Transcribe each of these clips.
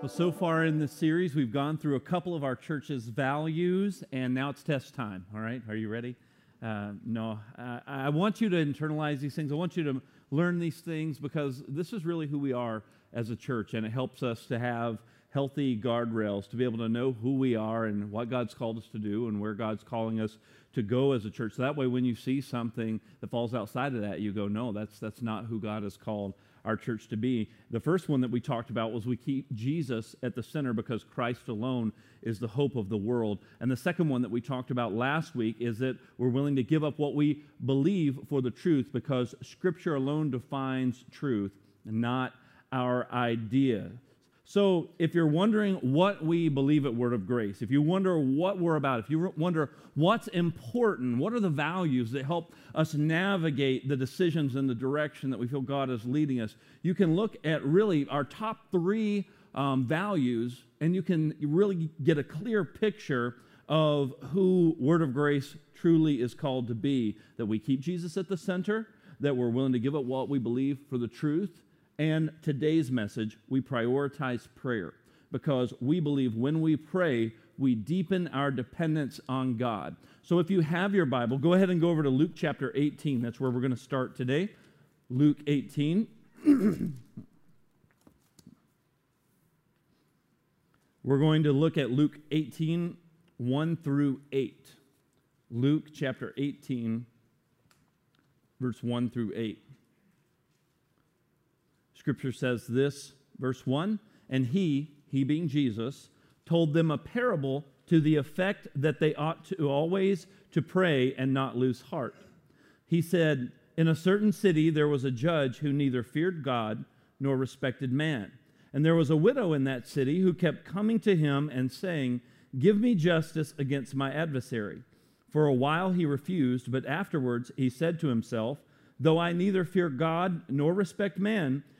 Well, so far in this series, we've gone through a couple of our church's values, and now it's test time. All right, are you ready? Uh, no, uh, I want you to internalize these things. I want you to learn these things because this is really who we are as a church, and it helps us to have healthy guardrails to be able to know who we are and what God's called us to do and where God's calling us to go as a church. So that way, when you see something that falls outside of that, you go, no, that's, that's not who God has called our church to be. The first one that we talked about was we keep Jesus at the center because Christ alone is the hope of the world. And the second one that we talked about last week is that we're willing to give up what we believe for the truth because Scripture alone defines truth, not our idea. So, if you're wondering what we believe at Word of Grace, if you wonder what we're about, if you wonder what's important, what are the values that help us navigate the decisions in the direction that we feel God is leading us, you can look at really our top three um, values and you can really get a clear picture of who Word of Grace truly is called to be. That we keep Jesus at the center, that we're willing to give up what we believe for the truth and today's message, we prioritize prayer because we believe when we pray, we deepen our dependence on God. So if you have your Bible, go ahead and go over to Luke chapter 18. That's where we're going to start today. Luke 18. we're going to look at Luke 18, 1 through 8. Luke chapter 18, verse 1 through 8. Scripture says this, verse 1 And he, he being Jesus, told them a parable to the effect that they ought to always to pray and not lose heart. He said, In a certain city there was a judge who neither feared God nor respected man. And there was a widow in that city who kept coming to him and saying, Give me justice against my adversary. For a while he refused, but afterwards he said to himself, Though I neither fear God nor respect man,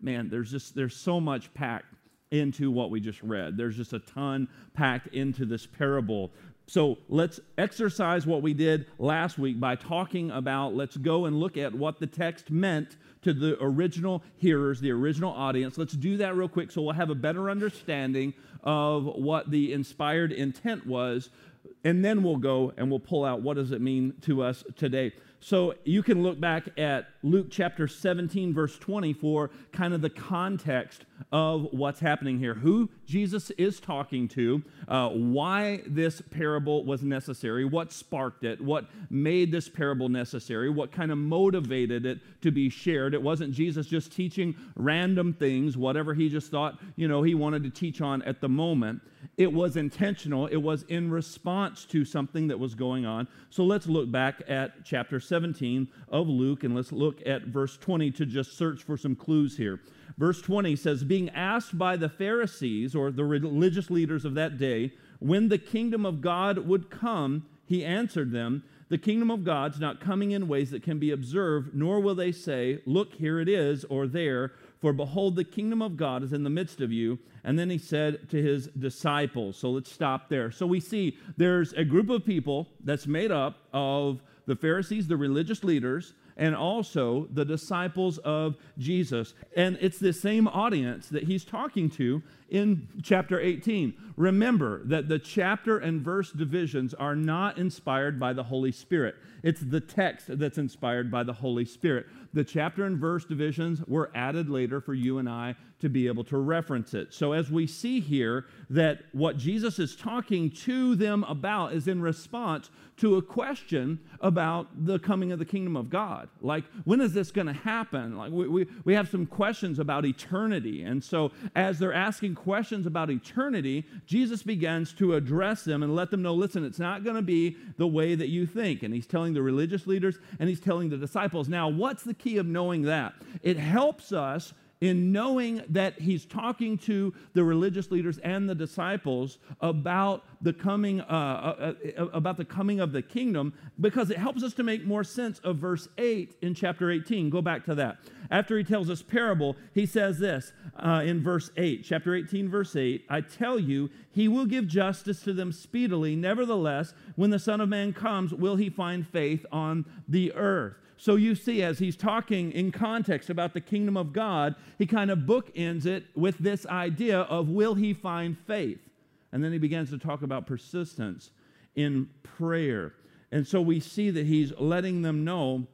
Man, there's just there's so much packed into what we just read. There's just a ton packed into this parable. So let's exercise what we did last week by talking about let's go and look at what the text meant to the original hearers, the original audience. Let's do that real quick so we'll have a better understanding of what the inspired intent was. And then we'll go and we'll pull out what does it mean to us today. So you can look back at Luke chapter 17, verse 20, for kind of the context of what's happening here. Who Jesus is talking to, uh, why this parable was necessary, what sparked it, what made this parable necessary, what kind of motivated it to be shared. It wasn't Jesus just teaching random things, whatever he just thought, you know, he wanted to teach on at the moment. It was intentional, it was in response to something that was going on. So let's look back at chapter 17 of Luke and let's look at verse 20 to just search for some clues here. Verse 20 says, Being asked by the Pharisees or the religious leaders of that day when the kingdom of God would come, he answered them, The kingdom of God's not coming in ways that can be observed, nor will they say, Look, here it is, or there, for behold, the kingdom of God is in the midst of you. And then he said to his disciples. So let's stop there. So we see there's a group of people that's made up of the Pharisees, the religious leaders, and also the disciples of Jesus. And it's the same audience that he's talking to in chapter 18. Remember that the chapter and verse divisions are not inspired by the Holy Spirit. It's the text that's inspired by the Holy Spirit. The chapter and verse divisions were added later for you and I to be able to reference it. So, as we see here, that what Jesus is talking to them about is in response to a question about the coming of the kingdom of God. Like, when is this going to happen? Like, we, we, we have some questions about eternity. And so, as they're asking questions about eternity, Jesus begins to address them and let them know listen, it's not going to be the way that you think. And he's telling the religious leaders and he's telling the disciples. Now, what's the key of knowing that? It helps us in knowing that he's talking to the religious leaders and the disciples about the coming uh, uh, uh, about the coming of the kingdom because it helps us to make more sense of verse 8 in chapter 18 go back to that. After he tells this parable he says this uh, in verse 8 chapter 18 verse 8 i tell you he will give justice to them speedily. Nevertheless when the son of man comes will he find faith on the earth so you see, as he's talking in context about the kingdom of God, he kind of bookends it with this idea of will he find faith? And then he begins to talk about persistence in prayer. And so we see that he's letting them know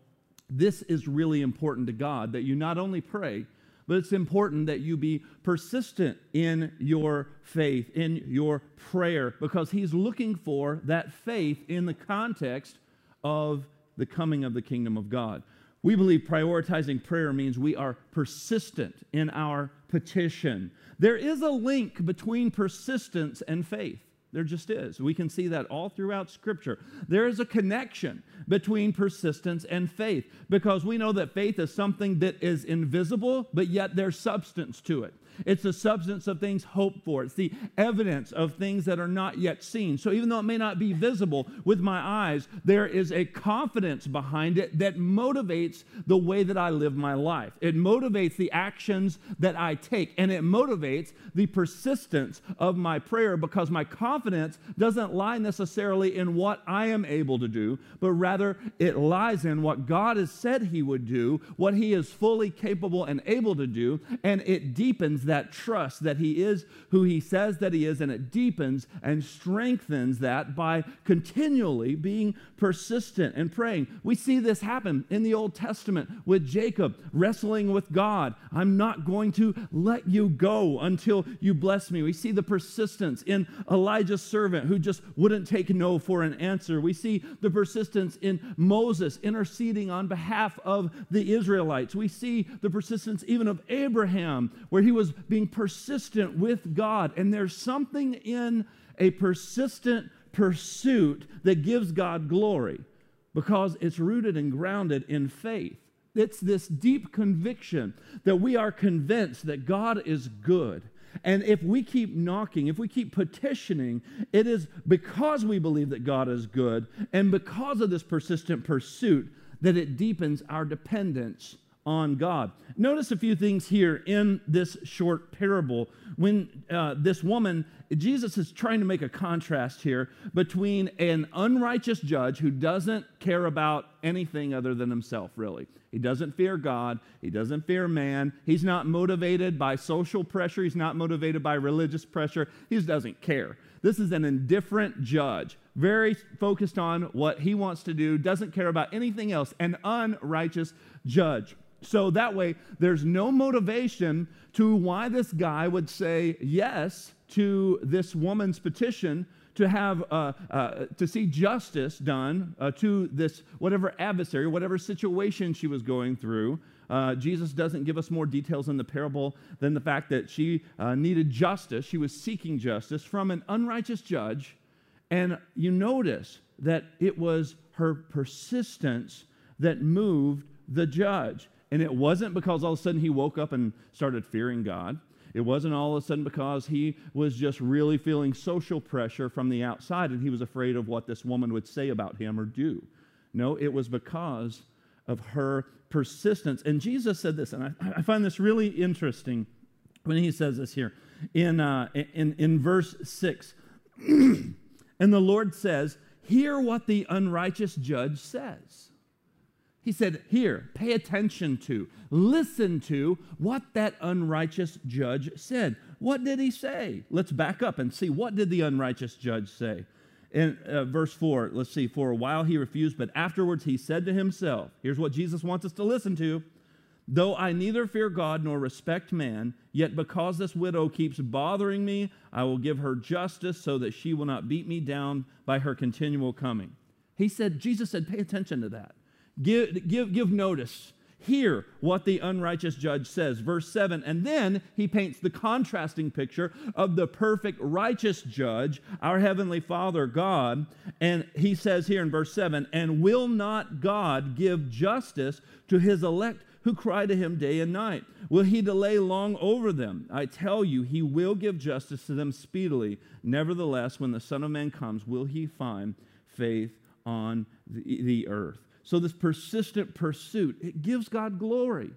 this is really important to God, that you not only pray, but it's important that you be persistent in your faith, in your prayer, because he's looking for that faith in the context of the coming of the kingdom of God. We believe prioritizing prayer means we are persistent in our petition. There is a link between persistence and faith. There just is. We can see that all throughout Scripture. There is a connection between persistence and faith because we know that faith is something that is invisible, but yet there's substance to it. It's the substance of things hoped for. It's the evidence of things that are not yet seen. So even though it may not be visible with my eyes, there is a confidence behind it that motivates the way that I live my life. It motivates the actions that I take, and it motivates the persistence of my prayer because my confidence doesn't lie necessarily in what I am able to do, but rather it lies in what God has said He would do, what He is fully capable and able to do, and it deepens that trust that He is who He says that He is, and it deepens and strengthens that by continually being persistent and praying. We see this happen in the Old Testament with Jacob wrestling with God. I'm not going to let you go until you bless me. We see the persistence in Elijah's servant who just wouldn't take no for an answer. We see the persistence in Moses interceding on behalf of the Israelites. We see the persistence even of Abraham, where he was being persistent with God. And there's something in a persistent pursuit that gives God glory because it's rooted and grounded in faith. It's this deep conviction that we are convinced that God is good. And if we keep knocking, if we keep petitioning, it is because we believe that God is good and because of this persistent pursuit that it deepens our dependence on God. Notice a few things here in this short parable. When uh, this woman, Jesus is trying to make a contrast here between an unrighteous judge who doesn't care about anything other than himself, really. He doesn't fear God, he doesn't fear man, he's not motivated by social pressure, he's not motivated by religious pressure, he just doesn't care. This is an indifferent judge, very focused on what he wants to do, doesn't care about anything else, an unrighteous judge. So that way, there's no motivation to why this guy would say yes to this woman's petition to have uh, uh, to see justice done uh, to this whatever adversary, whatever situation she was going through. Uh, Jesus doesn't give us more details in the parable than the fact that she uh, needed justice. She was seeking justice from an unrighteous judge. And you notice that it was her persistence that moved the judge. And it wasn't because all of a sudden he woke up and started fearing God. It wasn't all of a sudden because he was just really feeling social pressure from the outside and he was afraid of what this woman would say about him or do. No, it was because of her persistence. And Jesus said this, and I, I find this really interesting when he says this here in, uh, in, in verse 6. and the Lord says, Hear what the unrighteous judge says. He said, Here, pay attention to, listen to what that unrighteous judge said. What did he say? Let's back up and see what did the unrighteous judge say. In uh, verse 4, let's see, for a while he refused, but afterwards he said to himself, Here's what Jesus wants us to listen to. Though I neither fear God nor respect man, yet because this widow keeps bothering me, I will give her justice so that she will not beat me down by her continual coming. He said, Jesus said, pay attention to that. Give, give, give notice. Hear what the unrighteous judge says. Verse 7. And then he paints the contrasting picture of the perfect righteous judge, our heavenly Father God. And he says here in verse 7 And will not God give justice to his elect who cry to him day and night. Will he delay long over them? I tell you, he will give justice to them speedily. Nevertheless, when the Son of Man comes, will he find faith on the, the earth? So, this persistent pursuit, it gives God glory.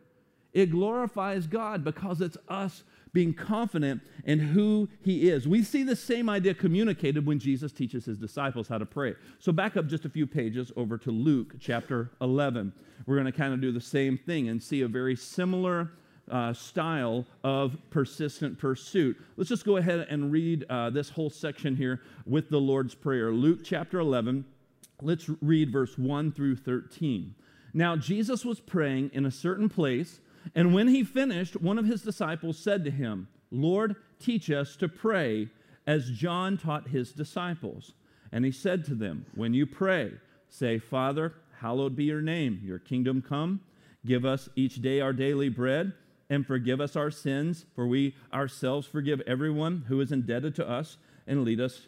It glorifies God because it's us being confident in who he is. We see the same idea communicated when Jesus teaches his disciples how to pray. So back up just a few pages over to Luke chapter 11. We're going to kind of do the same thing and see a very similar uh, style of persistent pursuit. Let's just go ahead and read uh, this whole section here with the Lord's Prayer. Luke chapter 11. Let's read verse 1 through 13. Now, Jesus was praying in a certain place and when he finished, one of his disciples said to him, Lord, teach us to pray as John taught his disciples. And he said to them, When you pray, say, Father, hallowed be your name, your kingdom come. Give us each day our daily bread, and forgive us our sins, for we ourselves forgive everyone who is indebted to us, and lead us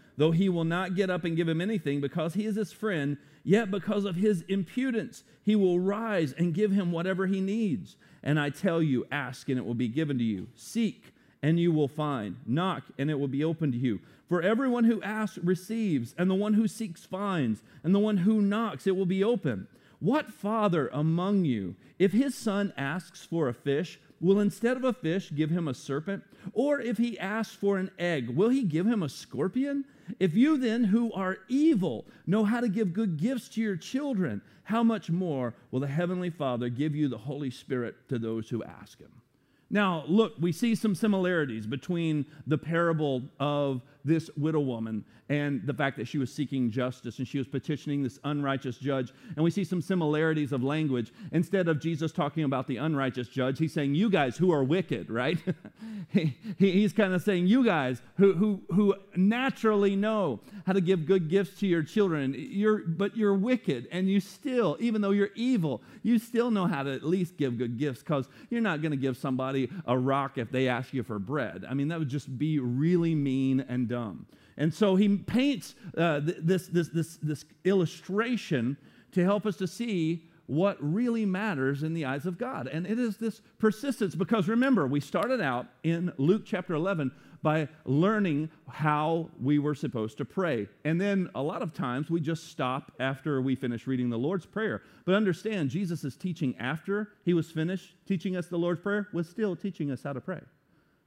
though he will not get up and give him anything because he is his friend, yet because of his impudence, he will rise and give him whatever he needs. And I tell you, ask and it will be given to you. Seek and you will find. Knock, and it will be opened to you. For everyone who asks receives, and the one who seeks finds, and the one who knocks, it will be open. What father among you, if his son asks for a fish, will instead of a fish give him a serpent? Or if he asks for an egg, will he give him a scorpion? If you then, who are evil, know how to give good gifts to your children, how much more will the Heavenly Father give you the Holy Spirit to those who ask him? Now, look, we see some similarities between the parable of this widow woman and the fact that she was seeking justice and she was petitioning this unrighteous judge. And we see some similarities of language. Instead of Jesus talking about the unrighteous judge, he's saying, You guys who are wicked, right? he, he's kind of saying, You guys who, who, who naturally know how to give good gifts to your children, you're, but you're wicked and you still, even though you're evil, you still know how to at least give good gifts because you're not going to give somebody a rock if they ask you for bread. I mean, that would just be really mean and dumb. And so he paints uh, this, this, this, this illustration to help us to see what really matters in the eyes of God. And it is this persistence, because remember, we started out in Luke chapter 11 by learning how we were supposed to pray. And then a lot of times we just stop after we finish reading the Lord's Prayer. But understand, Jesus' is teaching after he was finished teaching us the Lord's Prayer was still teaching us how to pray.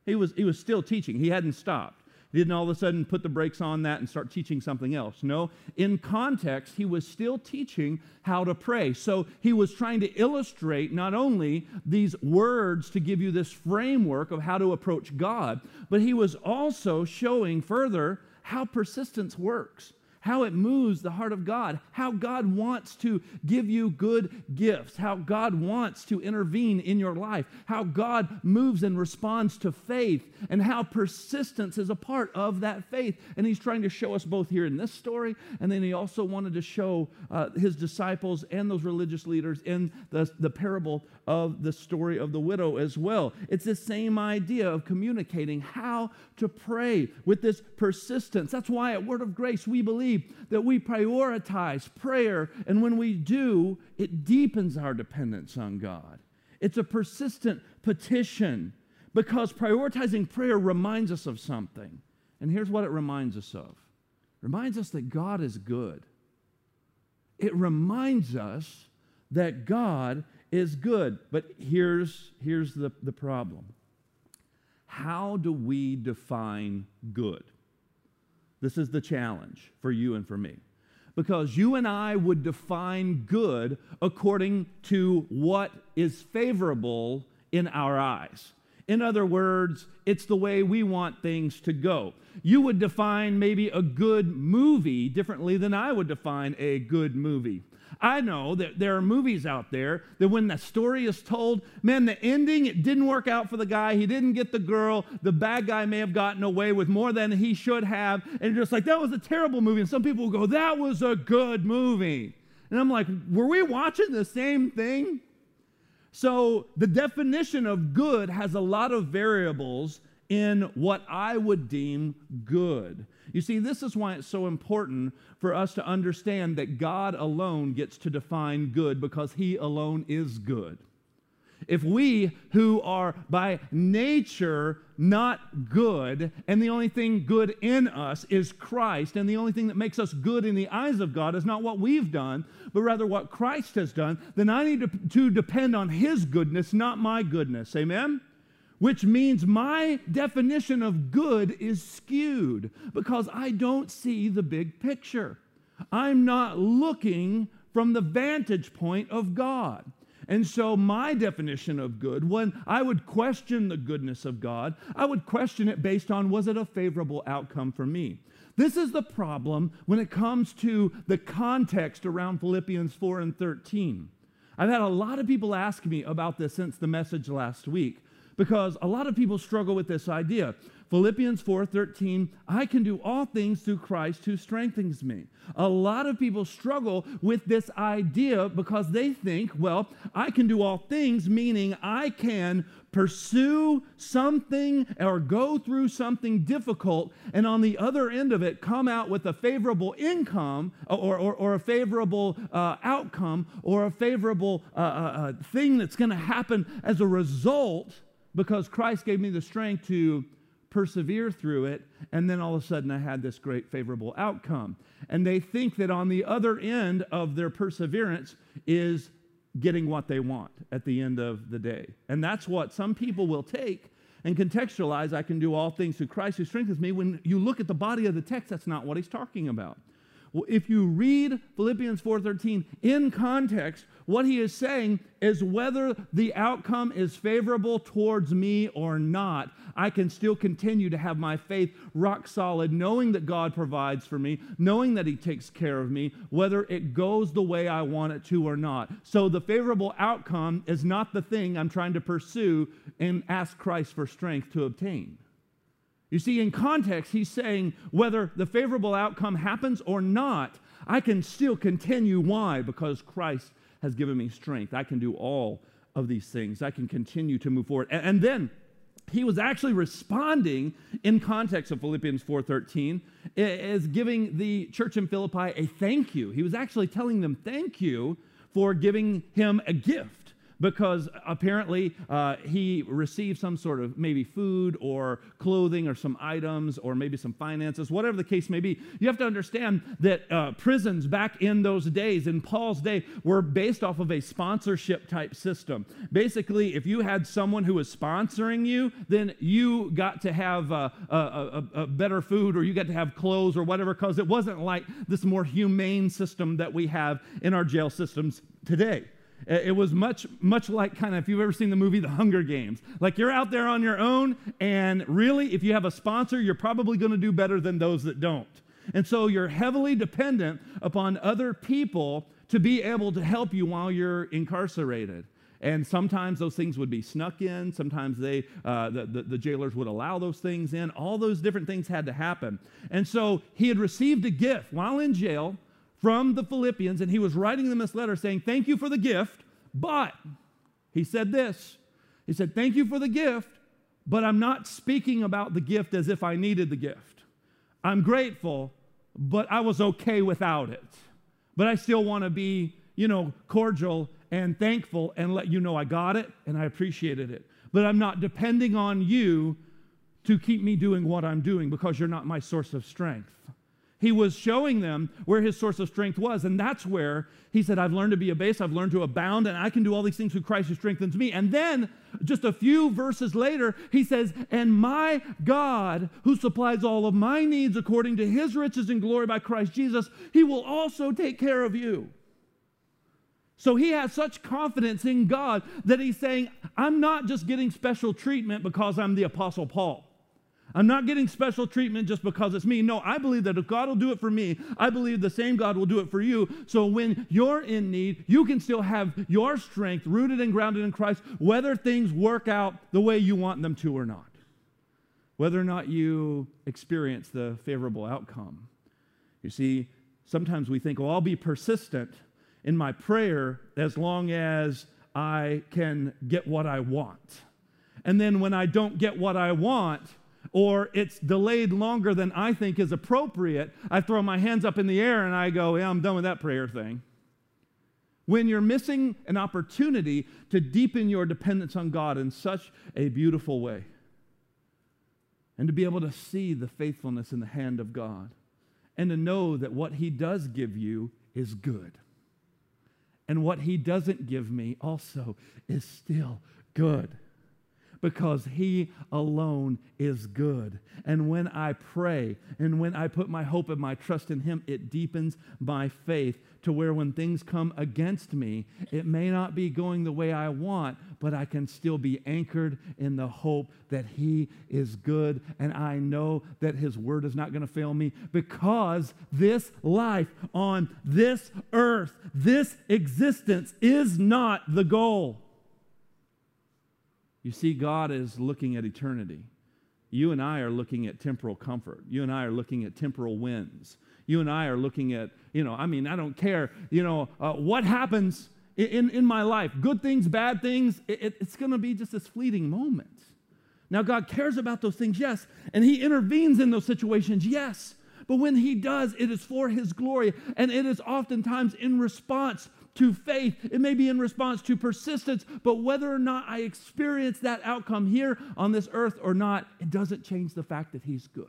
He was, he was still teaching, he hadn't stopped. Didn't all of a sudden put the brakes on that and start teaching something else. No, in context, he was still teaching how to pray. So he was trying to illustrate not only these words to give you this framework of how to approach God, but he was also showing further how persistence works how it moves the heart of God, how God wants to give you good gifts, how God wants to intervene in your life, how God moves and responds to faith, and how persistence is a part of that faith. And He's trying to show us both here in this story, and then He also wanted to show uh, His disciples and those religious leaders in the, the parable of the story of the widow as well. It's the same idea of communicating how to pray with this persistence. That's why at Word of Grace we believe that we prioritize prayer, and when we do, it deepens our dependence on God. It's a persistent petition because prioritizing prayer reminds us of something. And here's what it reminds us of reminds us that God is good. It reminds us that God is good. But here's, here's the, the problem how do we define good? This is the challenge for you and for me. Because you and I would define good according to what is favorable in our eyes. In other words, it's the way we want things to go. You would define maybe a good movie differently than I would define a good movie. I know that there are movies out there that when the story is told, man, the ending, it didn't work out for the guy. He didn't get the girl. The bad guy may have gotten away with more than he should have. And just like, that was a terrible movie. And some people will go, that was a good movie. And I'm like, were we watching the same thing? So the definition of good has a lot of variables in what I would deem good. You see, this is why it's so important for us to understand that God alone gets to define good because He alone is good. If we who are by nature not good, and the only thing good in us is Christ, and the only thing that makes us good in the eyes of God is not what we've done, but rather what Christ has done, then I need to, to depend on His goodness, not my goodness. Amen? Which means my definition of good is skewed because I don't see the big picture. I'm not looking from the vantage point of God. And so, my definition of good, when I would question the goodness of God, I would question it based on was it a favorable outcome for me? This is the problem when it comes to the context around Philippians 4 and 13. I've had a lot of people ask me about this since the message last week because a lot of people struggle with this idea. Philippians 4:13, I can do all things through Christ who strengthens me. A lot of people struggle with this idea because they think, well, I can do all things meaning I can pursue something or go through something difficult and on the other end of it come out with a favorable income or, or, or a favorable uh, outcome or a favorable uh, uh, uh thing that's going to happen as a result because Christ gave me the strength to persevere through it, and then all of a sudden I had this great favorable outcome. And they think that on the other end of their perseverance is getting what they want at the end of the day. And that's what some people will take and contextualize I can do all things through Christ who strengthens me. When you look at the body of the text, that's not what he's talking about. If you read Philippians 4:13 in context, what he is saying is whether the outcome is favorable towards me or not, I can still continue to have my faith rock solid, knowing that God provides for me, knowing that he takes care of me, whether it goes the way I want it to or not. So the favorable outcome is not the thing I'm trying to pursue and ask Christ for strength to obtain. You see, in context, he's saying whether the favorable outcome happens or not, I can still continue. Why? Because Christ has given me strength. I can do all of these things. I can continue to move forward. And, then he was actually responding in context of Philippians 4:13 as giving the church in Philippi a thank you. He was actually telling them thank you for giving him a gift because apparently uh, he received some sort of maybe food or clothing or some items or maybe some finances, whatever the case may be. You have to understand that uh, prisons back in those days, in Paul's day, were based off of a sponsorship type system. Basically, if you had someone who was sponsoring you, then you got to have uh, a, a, a better food or you got to have clothes or whatever, because it wasn't like this more humane system that we have in our jail systems today. It was much, much like kind of if you've ever seen the movie The Hunger Games. Like you're out there on your own, and really, if you have a sponsor, you're probably going to do better than those that don't. And so you're heavily dependent upon other people to be able to help you while you're incarcerated. And sometimes those things would be snuck in. Sometimes they, uh, the, the, the, jailers would allow those things in. All those different things had to happen. And so he had received a gift while in jail from the Philippians, and he was writing them this letter saying, Thank you for the gift, but he said this. He said, Thank you for the gift, but I'm not speaking about the gift as if I needed the gift. I'm grateful, but I was okay without it. But I still want to be, you know, cordial and thankful and let you know I got it and I appreciated it. But I'm not depending on you to keep me doing what I'm doing because you're not my source of strength. He was showing them where his source of strength was. And that's where he said, I've learned to be a base, I've learned to abound, and I can do all these things through Christ who strengthens me. And then, just a few verses later, he says, And my God, who supplies all of my needs according to his riches and glory by Christ Jesus, he will also take care of you. So he has such confidence in God that he's saying, I'm not just getting special treatment because I'm the Apostle Paul. I'm not getting special treatment just because it's me. No, I believe that if God will do it for me, I believe the same God will do it for you. So when you're in need, you can still have your strength rooted and grounded in Christ, whether things work out the way you want them to or not, whether or not you experience the favorable outcome. You see, sometimes we think, well, I'll be persistent in my prayer as long as I can get what I want. And then when I don't get what I want, or it's delayed longer than I think is appropriate, I throw my hands up in the air and I go, Yeah, I'm done with that prayer thing. When you're missing an opportunity to deepen your dependence on God in such a beautiful way, and to be able to see the faithfulness in the hand of God, and to know that what He does give you is good, and what He doesn't give me also is still good because He alone is good. And when I pray and when I put my hope and my trust in Him, it deepens my faith to where when things come against me, it may not be going the way I want, but I can still be anchored in the hope that He is good. And I know that His word is not going to fail me because this life on this earth, this existence is not the goal. You see, God is looking at eternity. You and I are looking at temporal comfort. You and I are looking at temporal wins. You and I are looking at, you know, I mean, I don't care, you know, uh, what happens in, in my life, good things, bad things, it, it's going to be just this fleeting moment. Now, God cares about those things, yes, and He intervenes in those situations, yes. But when He does, it is for His glory, and it is oftentimes in response to faith. It may be in response to persistence, but whether or not I experience that outcome here on this earth or not, it doesn't change the fact that He's good.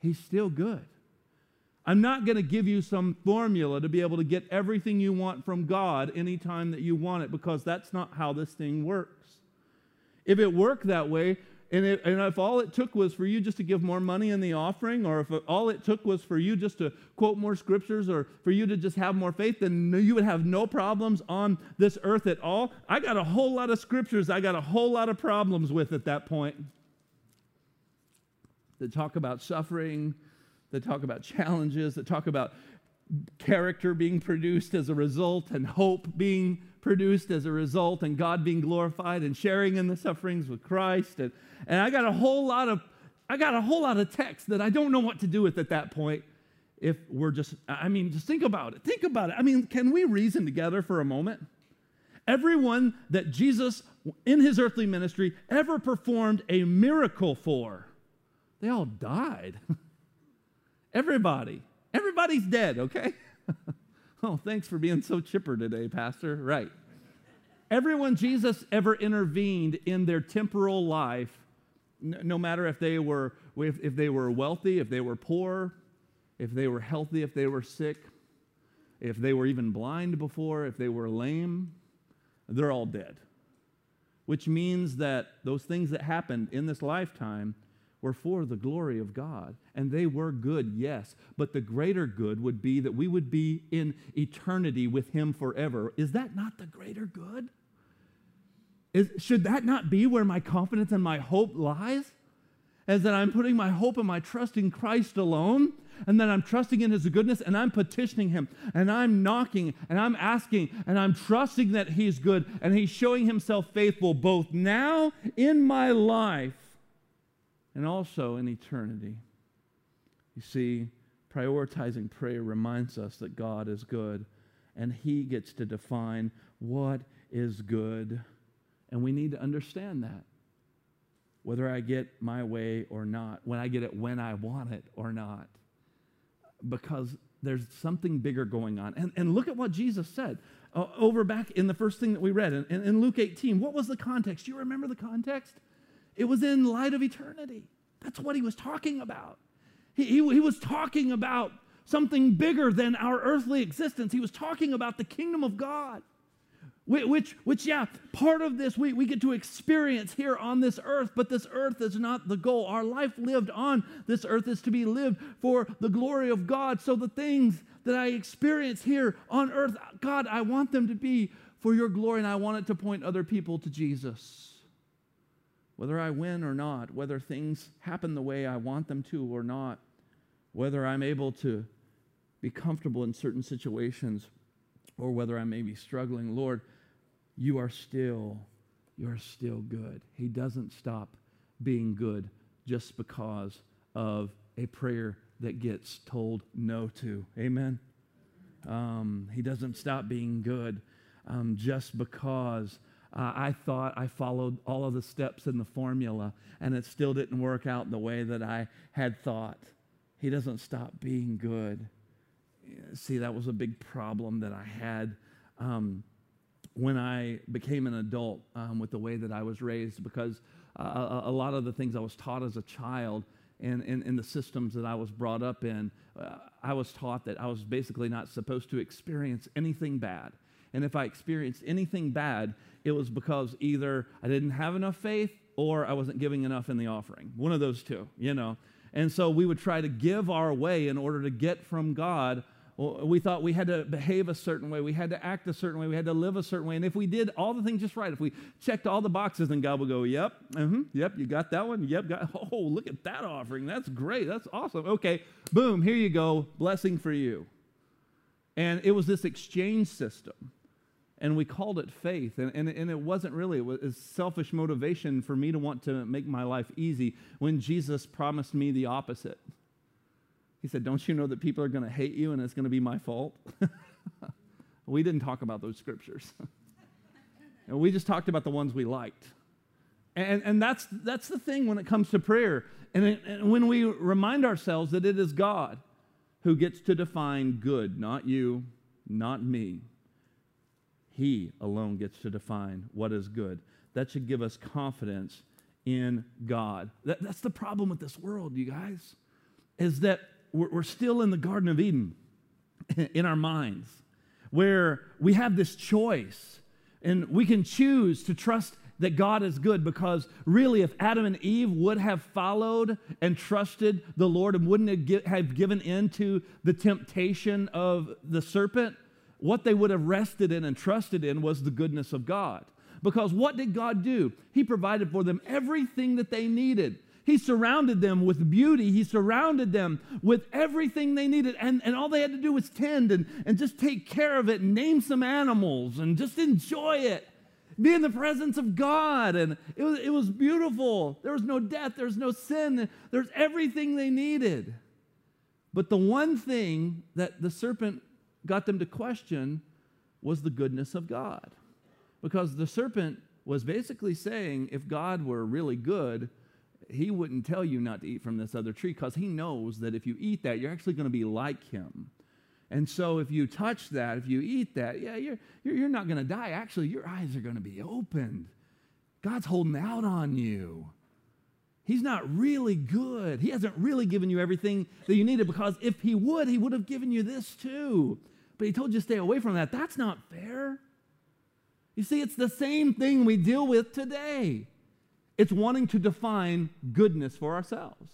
He's still good. I'm not going to give you some formula to be able to get everything you want from God anytime that you want it because that's not how this thing works. If it worked that way, and, and if all it took was for you just to give more money in the offering, or if all it took was for you just to quote more scriptures, or for you to just have more faith, then you would have no problems on this earth at all. I got a whole lot of scriptures I got a whole lot of problems with at that point that talk about suffering, that talk about challenges, that talk about character being produced as a result, and hope being produced as a result, and God being glorified, and sharing in the sufferings with Christ. And, and I got a whole lot of I got a whole lot of text that I don't know what to do with at that point. If we're just, I mean, just think about it. Think about it. I mean, can we reason together for a moment? Everyone that Jesus in his earthly ministry ever performed a miracle for, they all died. Everybody. Everybody's dead, okay? oh, thanks for being so chipper today, Pastor. Right. Everyone Jesus ever intervened in their temporal life, no matter if they were if, they were wealthy, if they were poor, if they were healthy, if they were sick, if they were even blind before, if they were lame, they're all dead. Which means that those things that happened in this lifetime were for the glory of God. And they were good, yes. But the greater good would be that we would be in eternity with Him forever. Is that not the greater good? Is, should that not be where my confidence and my hope lies? As that I'm putting my hope and my trust in Christ alone, and that I'm trusting in His goodness, and I'm petitioning Him, and I'm knocking, and I'm asking, and I'm trusting that He's good, and He's showing Himself faithful both now in my life and also in eternity. You see, prioritizing prayer reminds us that God is good and He gets to define what is good. And we need to understand that. Whether I get my way or not, when I get it when I want it or not. Because there's something bigger going on. And, and look at what Jesus said uh, over back in the first thing that we read in, in, in Luke 18. What was the context? Do you remember the context? It was in light of eternity. That's what he was talking about. He, he, he, was talking about something bigger than our earthly existence. He was talking about the kingdom of God, which, which yeah, part of this we, we get to experience here on this earth, but this earth is not the goal. Our life lived on this earth is to be lived for the glory of God. So the things that I experience here on earth, God, I want them to be for your glory, and I want it to point other people to Jesus. Whether I win or not, whether things happen the way I want them to or not, whether I'm able to be comfortable in certain situations or whether I may be struggling, Lord, you are still, you are still good. He doesn't stop being good just because of a prayer that gets told no to. Amen. Um, he doesn't stop being good um, just because uh, I thought I followed all of the steps in the formula and it still didn't work out the way that I had thought. He doesn't stop being good. See, that was a big problem that I had um, when I became an adult um, with the way that I was raised because uh, a, lot of the things I was taught as a child and in, the systems that I was brought up in, uh, I was taught that I was basically not supposed to experience anything bad. And if I experienced anything bad, it was because either I didn't have enough faith or I wasn't giving enough in the offering. One of those two, you know. And so we would try to give our way in order to get from God. We thought we had to behave a certain way, we had to act a certain way, we had to live a certain way. And if we did all the things just right, if we checked all the boxes, then God would go, Yep, mm-hmm, yep, you got that one. Yep, got, oh, look at that offering. That's great. That's awesome. Okay, boom, here you go. Blessing for you. And it was this exchange system and we called it faith. And, and, and it wasn't really, it was selfish motivation for me to want to make my life easy when Jesus promised me the opposite. He said, Don't you know that people are going to hate you and it's going to be my fault? we didn't talk about those scriptures. and we just talked about the ones we liked. And, and that's, that's the thing when it comes to prayer. And, it, and when we remind ourselves that it is God who gets to define good, not you, not me he alone gets to define what is good. That should give us confidence in God. That, that's the problem with this world, you guys, is that we're, we're still in the Garden of Eden in our minds, where we have this choice and we can choose to trust that God is good because really, if Adam and Eve would have followed and trusted the Lord and wouldn't have given in to the temptation of the serpent, what they would have rested in and trusted in was the goodness of God. Because what did God do? He provided for them everything that they needed. He surrounded them with beauty. He surrounded them with everything they needed. And, and all they had to do was tend and, and just take care of it and name some animals and just enjoy it. Be in the presence of God. And it was, it was beautiful. There was no death, there was no sin, there's everything they needed. But the one thing that the serpent got them to question was the goodness of God. Because the serpent was basically saying if God were really good, he wouldn't tell you not to eat from this other tree because he knows that if you eat that, you're actually going to be like him. And so if you touch that, if you eat that, yeah, you're, you're, not going to die. Actually, your eyes are going to be opened. God's holding out on you. He's not really good. He hasn't really given you everything that you needed because if he would, he would have given you this too but he told you to stay away from that. That's not fair. You see, it's the same thing we deal with today. It's wanting to define goodness for ourselves.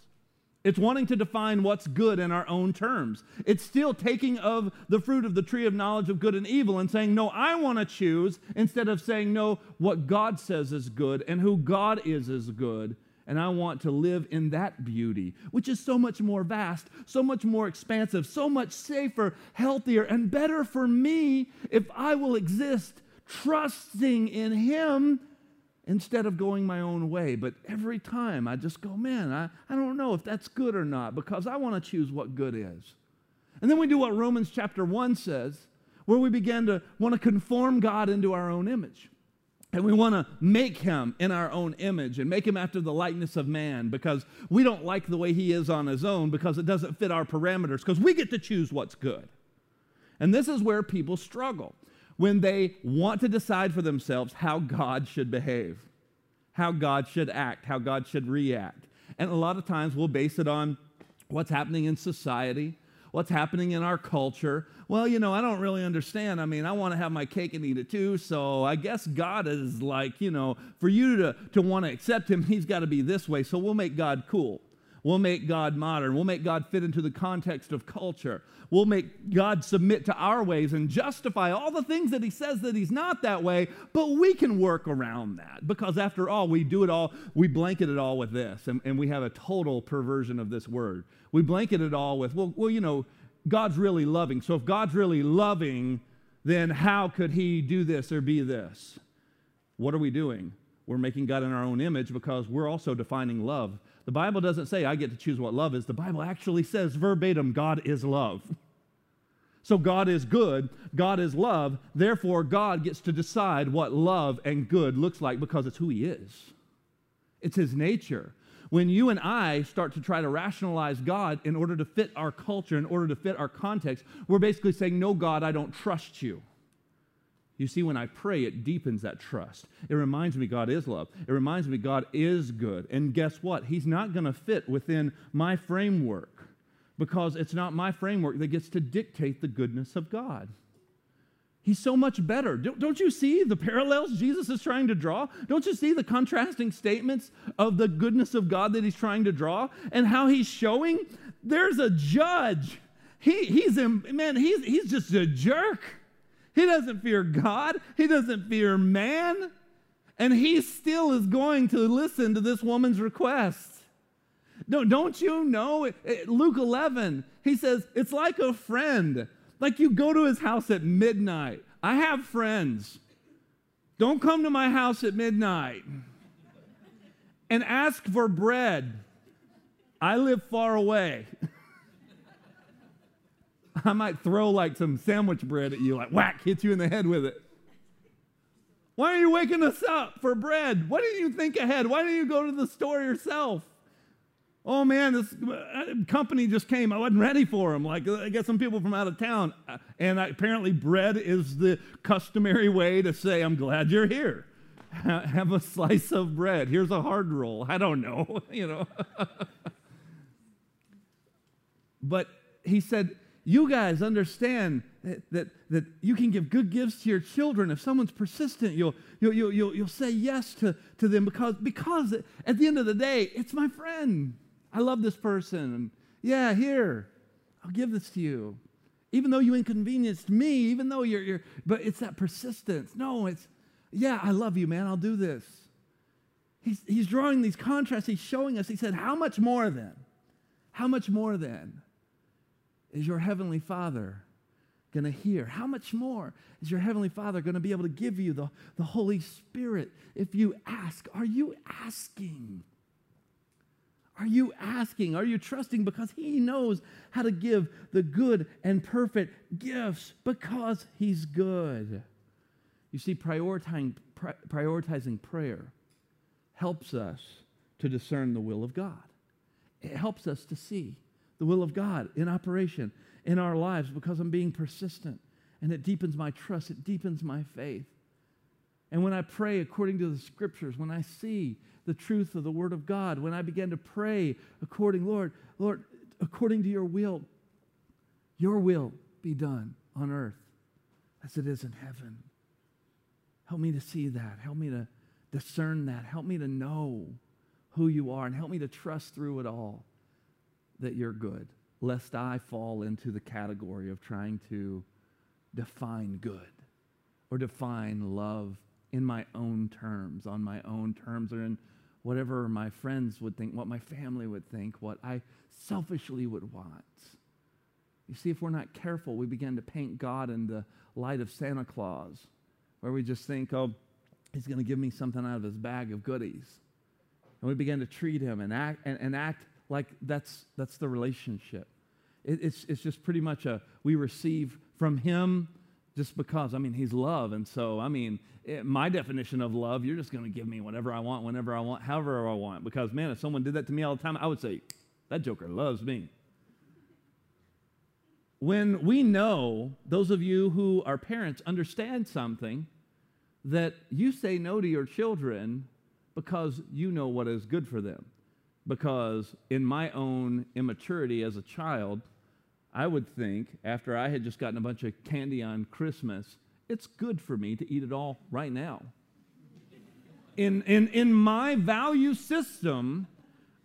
It's wanting to define what's good in our own terms. It's still taking of the fruit of the tree of knowledge of good and evil and saying, No, I want to choose, instead of saying, No, what God says is good and who God is is good and I want to live in that beauty, which is so much more vast, so much more expansive, so much safer, healthier, and better for me if I will exist trusting in Him instead of going my own way. But every time I just go, man, I, I don't know if that's good or not because I want to choose what good is. And then we do what Romans chapter 1 says, where we begin to want to conform God into our own image. And we want to make him in our own image and make him after the likeness of man because we don't like the way he is on his own because it doesn't fit our parameters because we get to choose what's good. And this is where people struggle when they want to decide for themselves how God should behave, how God should act, how God should react. And a lot of times we'll base it on what's happening in society, what's happening in our culture. Well, you know, I don't really understand. I mean, I want to have my cake and eat it too. So I guess God is like, you know, for you to, to want to accept him, he's got to be this way. So we'll make God cool. We'll make God modern. We'll make God fit into the context of culture. We'll make God submit to our ways and justify all the things that He says that He's not that way, but we can work around that because, after all, we do it all, we blanket it all with this, and, and we have a total perversion of this word. We blanket it all with, well, well, you know, God's really loving. So if God's really loving, then how could He do this or be this? What are we doing? We're making God in our own image because we're also defining love. The Bible doesn't say I get to choose what love is. The Bible actually says verbatim God is love. So God is good, God is love, therefore God gets to decide what love and good looks like because it's who He is. It's His nature. When you and I start to try to rationalize God in order to fit our culture, in order to fit our context, we're basically saying, No, God, I don't trust you. You see, when I pray, it deepens that trust. It reminds me God is love. It reminds me God is good. And guess what? He's not going to fit within my framework because it's not my framework that gets to dictate the goodness of God. He's so much better. Don't you see the parallels Jesus is trying to draw? Don't you see the contrasting statements of the goodness of God that he's trying to draw and how he's showing there's a judge. He, he's, man, he's, he's just a jerk. He doesn't fear God, he doesn't fear man, and he still is going to listen to this woman's request. Don't, don't you know? Luke 11, he says, it's like a friend. Like you go to his house at midnight. I have friends. Don't come to my house at midnight and ask for bread. I live far away. I might throw like some sandwich bread at you, like whack, hit you in the head with it. Why are you waking us up for bread? Why didn't you think ahead? Why didn't you go to the store yourself? Oh man, this uh, company just came. I wasn't ready for them. Like, I got some people from out of town. Uh, and apparently, bread is the customary way to say, I'm glad you're here. Have a slice of bread. Here's a hard roll. I don't know, you know. but he said, you guys understand that, that, that you can give good gifts to your children. If someone's persistent, you'll, you'll, you'll, you'll, say yes to, to them because, because at the end of the day, it's my friend. I love this person. Yeah, here, I'll give this to you. Even though you inconvenienced me, even though you're, you're, but it's that persistence. No, it's, yeah, I love you, man, I'll do this. He's, he's drawing these contrasts. He's showing us. He said, How much more then? How much more then? Is your Heavenly Father going to hear? How much more is your Heavenly Father going to be able to give you the, the Holy Spirit if you ask? Are you asking? Are you asking? Are you trusting? Because He knows how to give the good and perfect gifts because He's good. You see, prioritizing, prioritizing prayer helps us to discern the will of God, it helps us to see the will of God in operation in our lives because I'm being persistent. And it deepens my trust, it deepens my faith. And when I pray according to the scriptures, when I see the truth of the word of God, when I begin to pray according, Lord, Lord, according to your will, your will be done on earth as it is in heaven. Help me to see that. Help me to discern that. Help me to know who you are and help me to trust through it all that you're good, lest I fall into the category of trying to define good or define love in my own terms, on my own terms, or in whatever my friends would think, what my family would think, what I selfishly would want. You see, if we're not careful, we begin to paint God in the light of Santa Claus, where we just think, oh, he's going to give me something out of his bag of goodies. And we begin to treat him and act, and, and act like that's, that's the relationship. It, it's, it's just pretty much a we receive from him just because. I mean, he's love. And so, I mean, it, my definition of love, you're just going to give me whatever I want, whenever I want, however I want. Because, man, if someone did that to me all the time, I would say, that joker loves me. When we know, those of you who are parents understand something, that you say no to your children because you know what is good for them because in my own immaturity as a child, I would think after I had just gotten a bunch of candy on Christmas, it's good for me to eat it all right now. In, in, in my value system,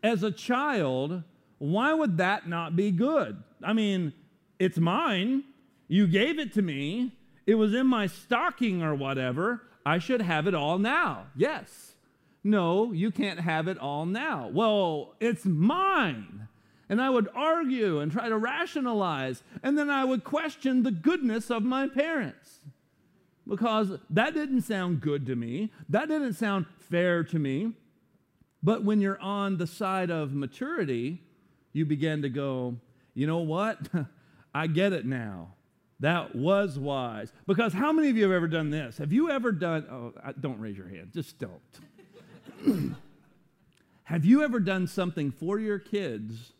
as a child, why would that not be good? I mean, it's mine. You gave it to me. It was in my stocking or whatever. I should have it all now. Yes. No, you can't have it all now. Well, it's mine. And I would argue and try to rationalize, and then I would question the goodness of my parents because that didn't sound good to me. That didn't sound fair to me. But when you're on the side of maturity, you begin to go, you know what? I get it now. That was wise. Because how many of you have ever done this? Have you ever done, oh, don't raise your hand, just don't. have you ever done something for your kids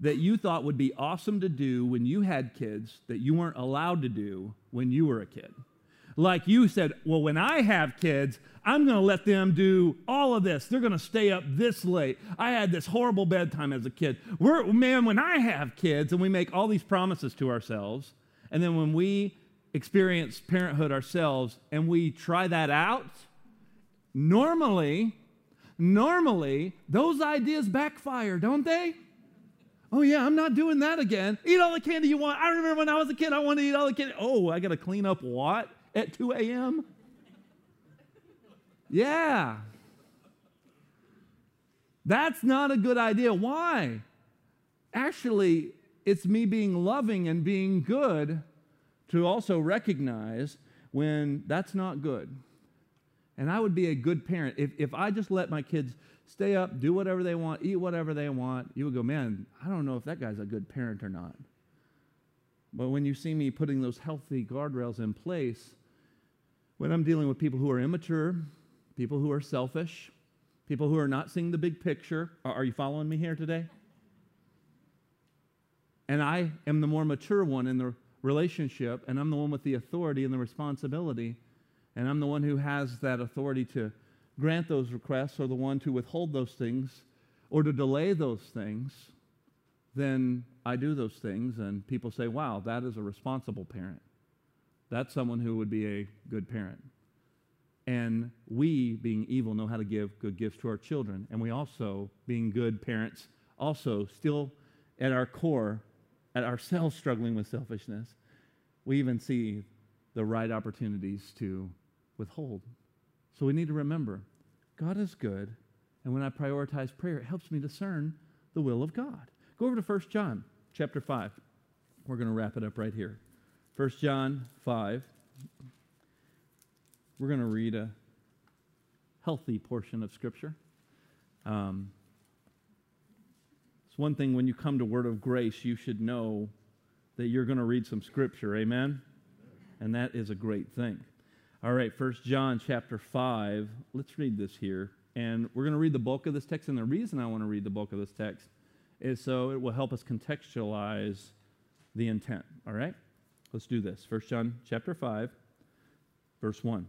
that you thought would be awesome to do when you had kids that you weren't allowed to do when you were a kid? Like you said, well, when I have kids, I'm going to let them do all of this. They're going to stay up this late. I had this horrible bedtime as a kid. We're, man, when I have kids and we make all these promises to ourselves, and then when we experience parenthood ourselves and we try that out, normally, normally, those ideas backfire, don't they? Oh, yeah, I'm not doing that again. Eat all the candy you want. I remember when I was a kid, I wanted to eat all the candy. Oh, I got to clean up what at 2 a.m.? Yeah. That's not a good idea. Why? Actually, it's me being loving and being good to also recognize when that's not good. And I would be a good parent. If, if I just let my kids stay up, do whatever they want, eat whatever they want, you would go, man, I don't know if that guy's a good parent or not. But when you see me putting those healthy guardrails in place, when I'm dealing with people who are immature, people who are selfish, people who are not seeing the big picture. Are you following me here today? And I am the more mature one in the relationship, and I'm the one with the authority and the responsibility, and I'm the one who has that authority to grant those requests or the one to withhold those things or to delay those things, then I do those things, and people say, wow, that is a responsible parent. That's someone who would be a good parent. And we, being evil, know how to give good gifts to our children. And we also, being good parents, also still at our core, at ourselves struggling with selfishness, we even see the right opportunities to withhold. So we need to remember God is good. And when I prioritize prayer, it helps me discern the will of God. Go over to 1 John chapter 5. We're going to wrap it up right here. 1 John 5. We're going to read a healthy portion of Scripture. Um, it's one thing when you come to Word of Grace, you should know that you're going to read some Scripture. Amen? And that is a great thing. All right, First John chapter 5. Let's read this here. And we're going to read the bulk of this text. And the reason I want to read the bulk of this text is so it will help us contextualize the intent. All right? Let's do this. First John chapter 5, verse 1.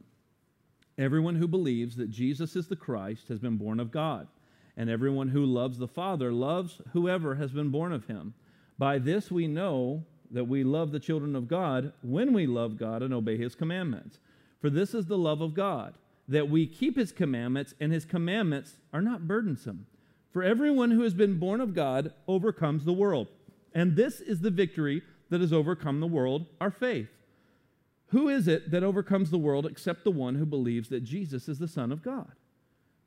Everyone who believes that Jesus is the Christ has been born of God, and everyone who loves the Father loves whoever has been born of him. By this we know that we love the children of God when we love God and obey his commandments. For this is the love of God, that we keep his commandments, and his commandments are not burdensome. For everyone who has been born of God overcomes the world. And this is the victory that has overcome the world, our faith. Who is it that overcomes the world except the one who believes that Jesus is the Son of God?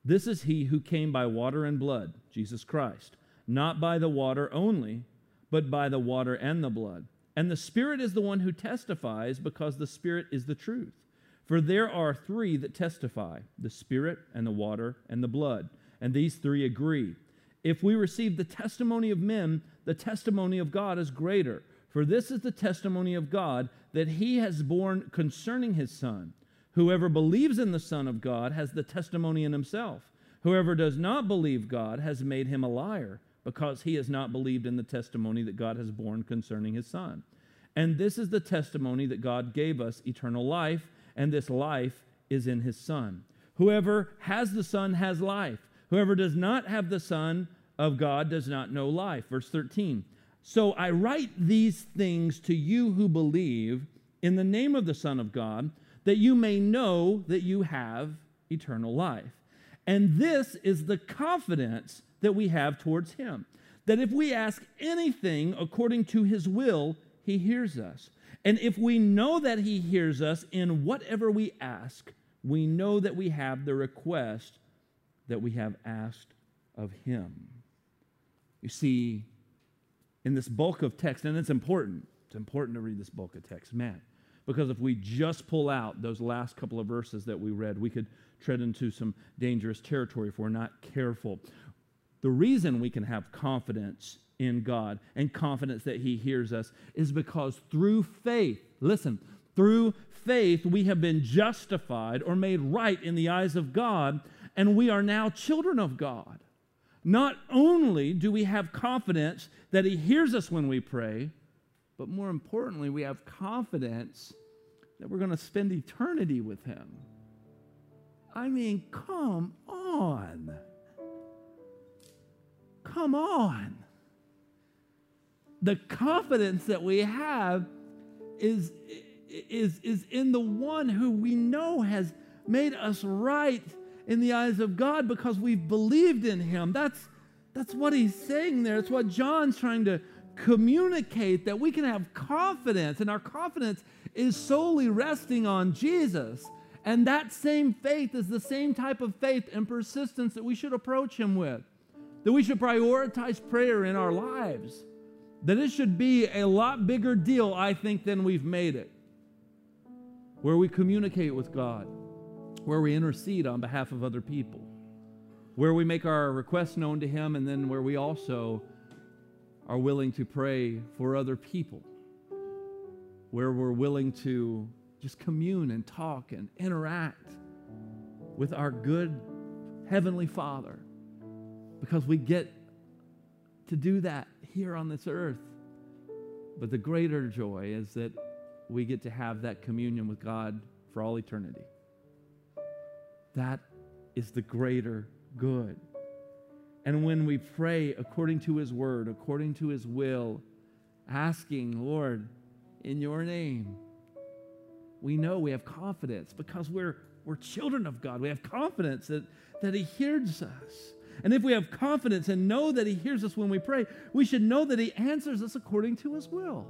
This is he who came by water and blood, Jesus Christ, not by the water only, but by the water and the blood. And the Spirit is the one who testifies, because the Spirit is the truth. For there are three that testify the Spirit, and the water, and the blood. And these three agree. If we receive the testimony of men, the testimony of God is greater. For this is the testimony of God that he has borne concerning his Son. Whoever believes in the Son of God has the testimony in himself. Whoever does not believe God has made him a liar, because he has not believed in the testimony that God has borne concerning his Son. And this is the testimony that God gave us eternal life, and this life is in his Son. Whoever has the Son has life. Whoever does not have the Son of God does not know life. Verse 13. So I write these things to you who believe in the name of the Son of God, that you may know that you have eternal life. And this is the confidence that we have towards him. That if we ask anything according to his will, he hears us. And if we know that he hears us in whatever we ask, we know that we have the request that we have asked of him. You see, in this bulk of text, and it's important, it's important to read this bulk of text, man, because if we just pull out those last couple of verses that we read, we could tread into some dangerous territory if we're not careful. The reason we can have confidence in God and confidence that He hears us is because through faith, listen, through faith, we have been justified or made right in the eyes of God, and we are now children of God. Not only do we have confidence that He hears us when we pray, but more importantly, we have confidence that we're going to spend eternity with Him. I mean, come on. Come on. The confidence that we have is, is, is in the one who we know has made us right in the eyes of God because we've believed in him. That's, that's what he's saying there. It's what John's trying to communicate that we can have confidence, and our confidence is solely resting on Jesus. And that same faith is the same type of faith and persistence that we should approach him with. That we should prioritize prayer in our lives. That it should be a lot bigger deal, I think, than we've made it. Where we communicate with God. Where we intercede on behalf of other people, where we make our requests known to Him, and then where we also are willing to pray for other people, where we're willing to just commune and talk and interact with our good Heavenly Father. Because we get to do that here on this earth. But the greater joy is that we get to have that communion with God for all eternity. That is the greater good. And when we pray according to His word, according to His will, asking, Lord, in your name, we know we have confidence because we're, we're children of God. We have confidence that, that He hears us. And if we have confidence and know that He hears us when we pray, we should know that He answers us according to His will.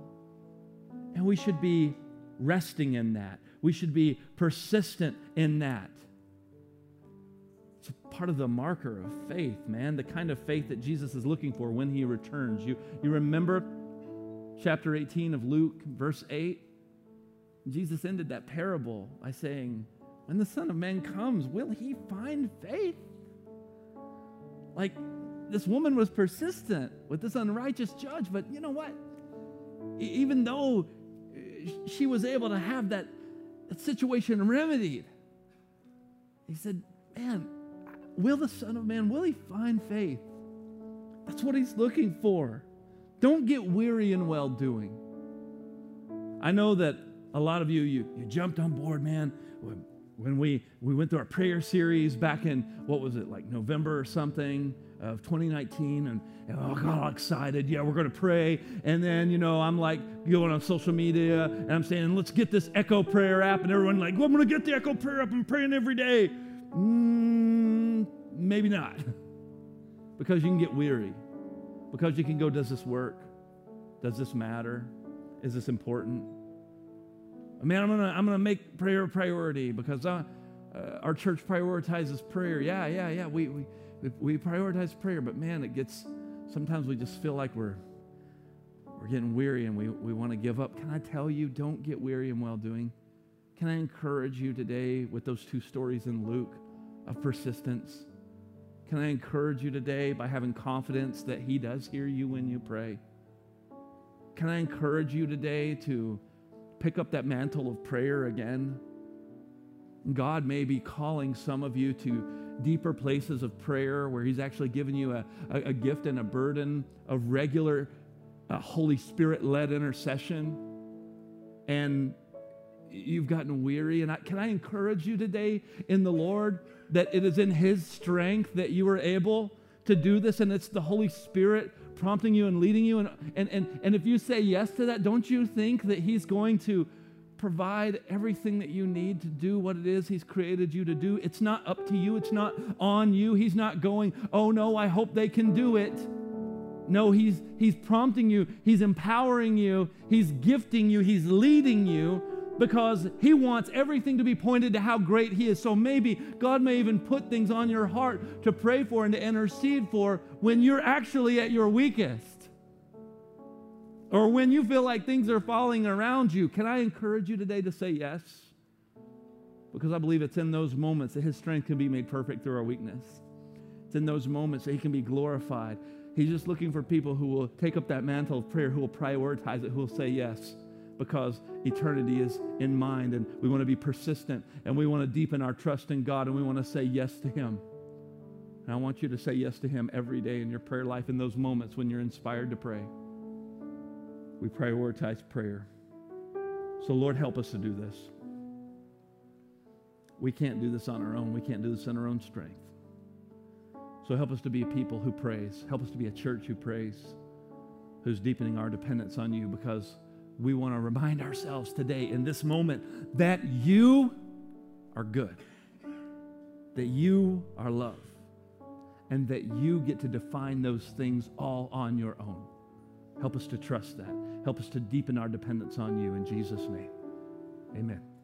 And we should be resting in that. We should be persistent in that. It's part of the marker of faith, man, the kind of faith that Jesus is looking for when he returns. You, you remember chapter 18 of Luke, verse 8? Jesus ended that parable by saying, When the Son of Man comes, will he find faith? Like, this woman was persistent with this unrighteous judge, but you know what? Even though uh, she was able to have that, that situation remedied, he said, Man, will the Son of Man, will he find faith? That's what he's looking for. Don't get weary in well doing. I know that a lot of you, you, you jumped on board, man. When we, we went through our prayer series back in, what was it, like November or something of 2019, and, and oh, all excited. Yeah, we're going to pray. And then, you know, I'm like going on social media and I'm saying, let's get this Echo Prayer app. And everyone, like, well, I'm going to get the Echo Prayer app. I'm praying every day. Mm, maybe not. because you can get weary. Because you can go, does this work? Does this matter? Is this important? Man, I'm gonna I'm gonna make prayer a priority because uh, uh, our church prioritizes prayer. Yeah, yeah, yeah. We, we we prioritize prayer, but man, it gets sometimes we just feel like we're we're getting weary and we, we want to give up. Can I tell you, don't get weary in well doing? Can I encourage you today with those two stories in Luke? of persistence. Can I encourage you today by having confidence that He does hear you when you pray? Can I encourage you today to pick up that mantle of prayer again? God may be calling some of you to deeper places of prayer where He's actually given you a, a, a gift and a burden of regular uh, Holy Spirit led intercession. And you've gotten weary. And I, can I encourage you today in the Lord that it is in His strength that you are able to do this, and it's the Holy Spirit prompting you and leading you. And, and, and, and if you say yes to that, don't you think that He's going to provide everything that you need to do what it is He's created you to do. It's not up to you, it's not on you. He's not going, oh no, I hope they can do it. No, he's, he's prompting you, He's empowering you, He's gifting you, He's leading you because He wants everything to be pointed to how great He is. So maybe God may even put things on your heart to pray for and to intercede for when you're actually at your weakest or when you feel like things are falling around you. Can I encourage you today to say yes? Because I believe it's in those moments that His strength can be made perfect through our weakness. It's in those moments that He can be glorified. He's just looking for people who will take up that mantle of prayer, who will prioritize it, who will say yes because eternity is in mind and we want to be persistent and we want to deepen our trust in God and we want to say yes to Him. And I want you to say yes to Him every day in your prayer life in those moments when you're inspired to pray. We prioritize prayer. So, Lord, help us to do this. We can't do this on our own. We can't do this in our own strength. So help us to be a people who praise. Help us to be a church who prays, who's deepening our dependence on you because we want to remind ourselves today in this moment that you are good, that you are love, and that you get to define those things all on your own. Help us to trust that. Help us to deepen our dependence on you in Jesus' name. Amen.